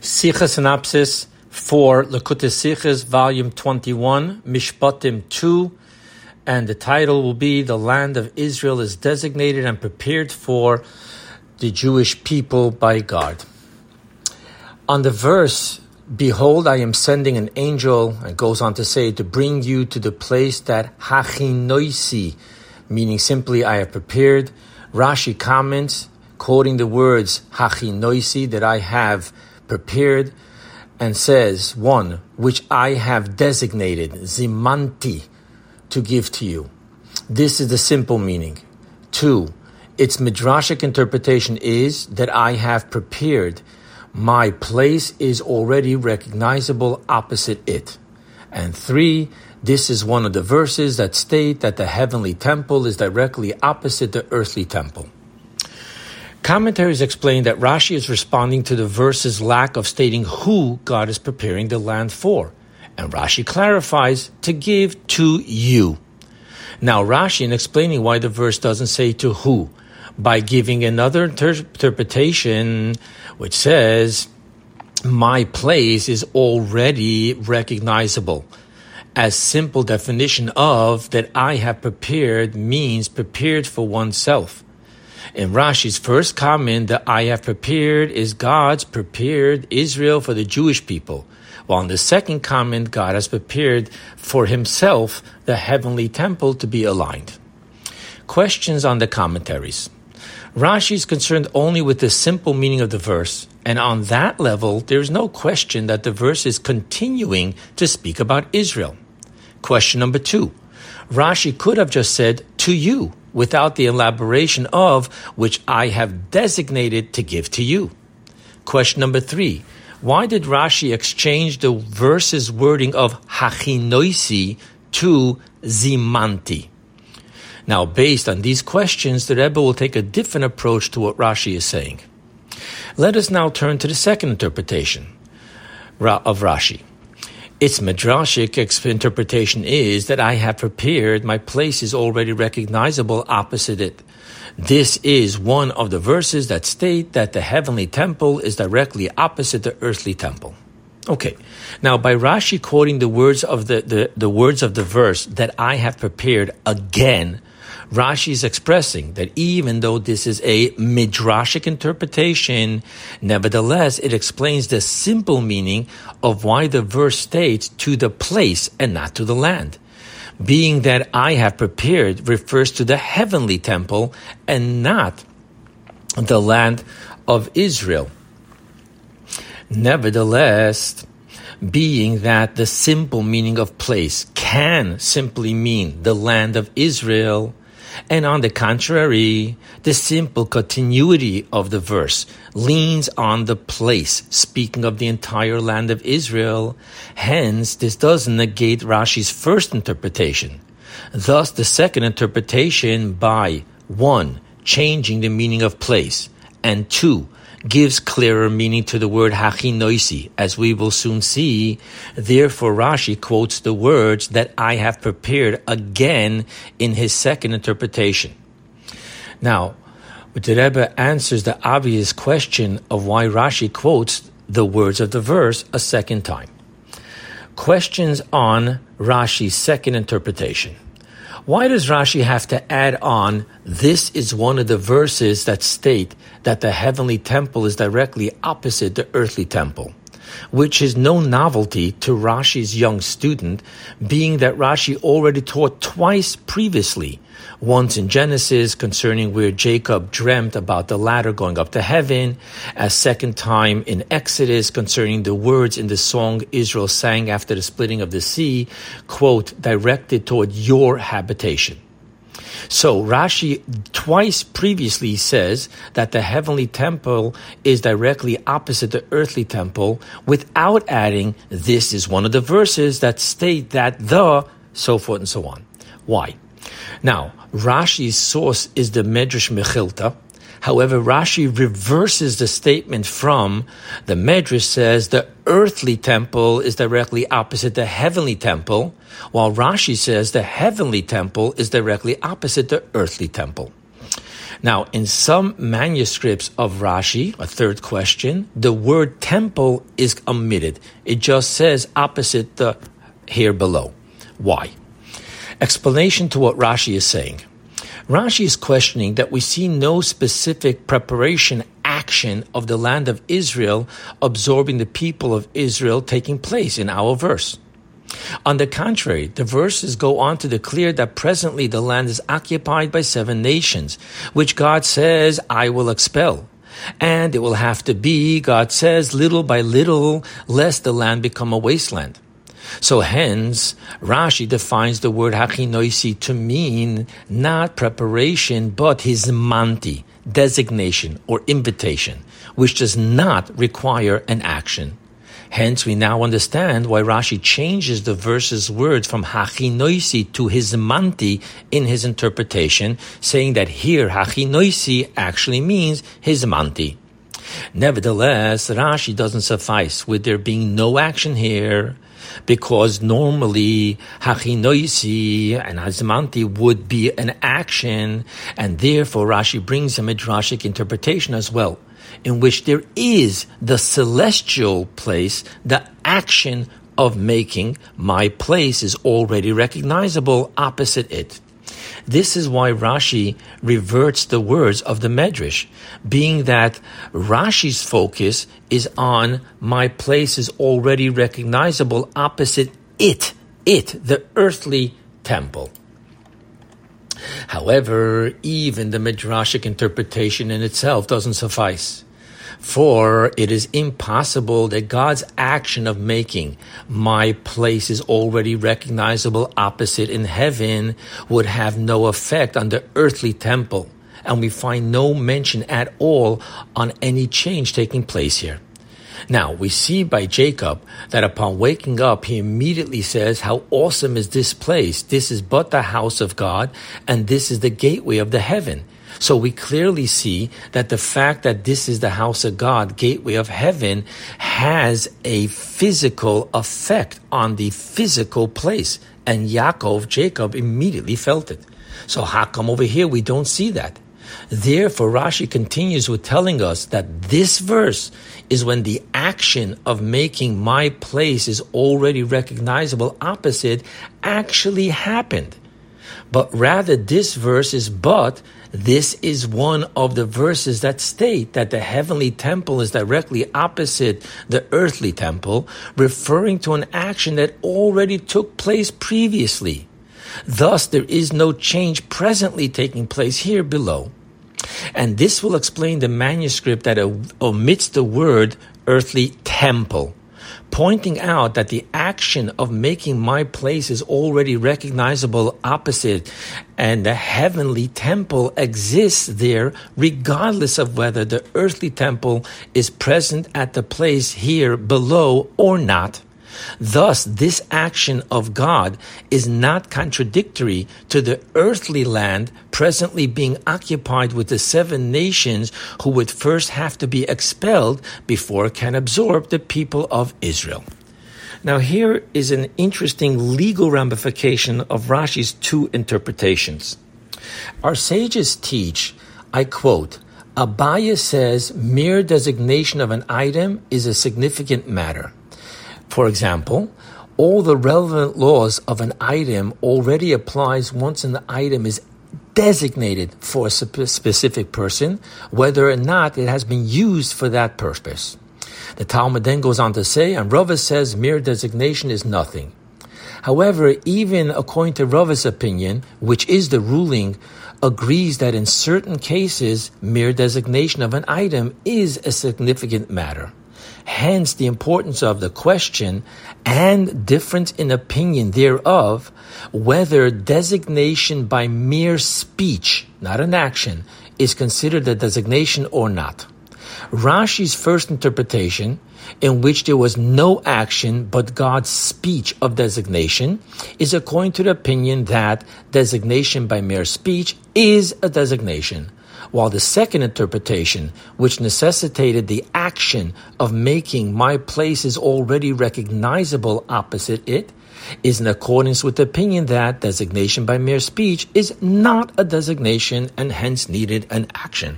Sicha synopsis for Likutei Sichas, volume 21, Mishpatim 2, and the title will be The Land of Israel is designated and prepared for the Jewish people by God. On the verse, Behold, I am sending an angel, and goes on to say, to bring you to the place that Hachinoisi, meaning simply I have prepared. Rashi comments, quoting the words Hachinoisi, that I have prepared and says, one, which I have designated, zimanti, to give to you. This is the simple meaning. Two, its midrashic interpretation is that I have prepared. My place is already recognizable opposite it. And three, this is one of the verses that state that the heavenly temple is directly opposite the earthly temple. Commentaries explain that Rashi is responding to the verse's lack of stating who God is preparing the land for. And Rashi clarifies to give to you. Now, Rashi, in explaining why the verse doesn't say to who, by giving another inter- interpretation which says, My place is already recognizable. As simple definition of that I have prepared means prepared for oneself. In Rashi's first comment, the I have prepared is God's prepared Israel for the Jewish people. While in the second comment, God has prepared for himself the heavenly temple to be aligned. Questions on the commentaries. Rashi is concerned only with the simple meaning of the verse, and on that level, there is no question that the verse is continuing to speak about Israel. Question number two. Rashi could have just said, to you, without the elaboration of which I have designated to give to you. Question number three. Why did Rashi exchange the verse's wording of hachinoisi to zimanti? Now, based on these questions, the Rebbe will take a different approach to what Rashi is saying. Let us now turn to the second interpretation of Rashi. Its midrashic interpretation is that I have prepared, my place is already recognizable opposite it. This is one of the verses that state that the heavenly temple is directly opposite the earthly temple. Okay. Now by Rashi quoting the words of the, the, the words of the verse that I have prepared again Rashi is expressing that even though this is a midrashic interpretation, nevertheless it explains the simple meaning of why the verse states to the place and not to the land. Being that I have prepared refers to the heavenly temple and not the land of Israel. Nevertheless, being that the simple meaning of place can simply mean the land of Israel, and on the contrary, the simple continuity of the verse leans on the place, speaking of the entire land of Israel. Hence, this doesn't negate Rashi's first interpretation. Thus, the second interpretation by one, changing the meaning of place, and two, gives clearer meaning to the word hachinoisi, as we will soon see. Therefore, Rashi quotes the words that I have prepared again in his second interpretation. Now, the Rebbe answers the obvious question of why Rashi quotes the words of the verse a second time. Questions on Rashi's second interpretation. Why does Rashi have to add on, this is one of the verses that state that the heavenly temple is directly opposite the earthly temple? Which is no novelty to Rashi's young student, being that Rashi already taught twice previously once in Genesis concerning where Jacob dreamt about the ladder going up to heaven, a second time in Exodus concerning the words in the song Israel sang after the splitting of the sea, quote, directed toward your habitation. So Rashi twice previously says that the heavenly temple is directly opposite the earthly temple without adding this is one of the verses that state that the so forth and so on. Why? Now, Rashi's source is the Medrash Mechilta. However, Rashi reverses the statement from the Medrash says the earthly temple is directly opposite the heavenly temple, while Rashi says the heavenly temple is directly opposite the earthly temple. Now, in some manuscripts of Rashi, a third question, the word temple is omitted. It just says opposite the here below. Why? Explanation to what Rashi is saying. Rashi is questioning that we see no specific preparation action of the land of Israel absorbing the people of Israel taking place in our verse. On the contrary, the verses go on to declare that presently the land is occupied by seven nations, which God says, I will expel. And it will have to be, God says, little by little, lest the land become a wasteland. So hence, Rashi defines the word hachinoisi to mean not preparation, but hizmanti, designation or invitation, which does not require an action. Hence, we now understand why Rashi changes the verse's words from hachinoisi to hizmanti in his interpretation, saying that here hachinoisi actually means hizmanti. Nevertheless, Rashi doesn't suffice with there being no action here, because normally hachinoisi and hazmanti would be an action, and therefore Rashi brings a midrashic interpretation as well in which there is the celestial place, the action of making my place is already recognizable opposite it. This is why Rashi reverts the words of the Medrash, being that Rashi's focus is on my place is already recognizable opposite it, it, the earthly temple. However, even the Midrashic interpretation in itself doesn't suffice. For it is impossible that God's action of making my place is already recognizable opposite in heaven would have no effect on the earthly temple. And we find no mention at all on any change taking place here. Now, we see by Jacob that upon waking up, he immediately says, How awesome is this place! This is but the house of God, and this is the gateway of the heaven. So we clearly see that the fact that this is the house of God, gateway of heaven, has a physical effect on the physical place. And Yaakov, Jacob, immediately felt it. So how come over here we don't see that? Therefore, Rashi continues with telling us that this verse is when the action of making my place is already recognizable opposite actually happened. But rather, this verse is but this is one of the verses that state that the heavenly temple is directly opposite the earthly temple, referring to an action that already took place previously. Thus, there is no change presently taking place here below. And this will explain the manuscript that omits the word earthly temple pointing out that the action of making my place is already recognizable opposite and the heavenly temple exists there regardless of whether the earthly temple is present at the place here below or not. Thus, this action of God is not contradictory to the earthly land presently being occupied with the seven nations who would first have to be expelled before it can absorb the people of Israel. Now, here is an interesting legal ramification of Rashi's two interpretations. Our sages teach, I quote, Abaye says mere designation of an item is a significant matter. For example, all the relevant laws of an item already applies once an item is designated for a specific person, whether or not it has been used for that purpose. The Talmud then goes on to say, and Rava says mere designation is nothing. However, even according to Rava's opinion, which is the ruling, agrees that in certain cases, mere designation of an item is a significant matter. Hence, the importance of the question and difference in opinion thereof, whether designation by mere speech, not an action, is considered a designation or not. Rashi's first interpretation, in which there was no action but God's speech of designation, is according to the opinion that designation by mere speech is a designation, while the second interpretation, which necessitated the action of making my place places already recognizable opposite it, is in accordance with the opinion that designation by mere speech is not a designation and hence needed an action.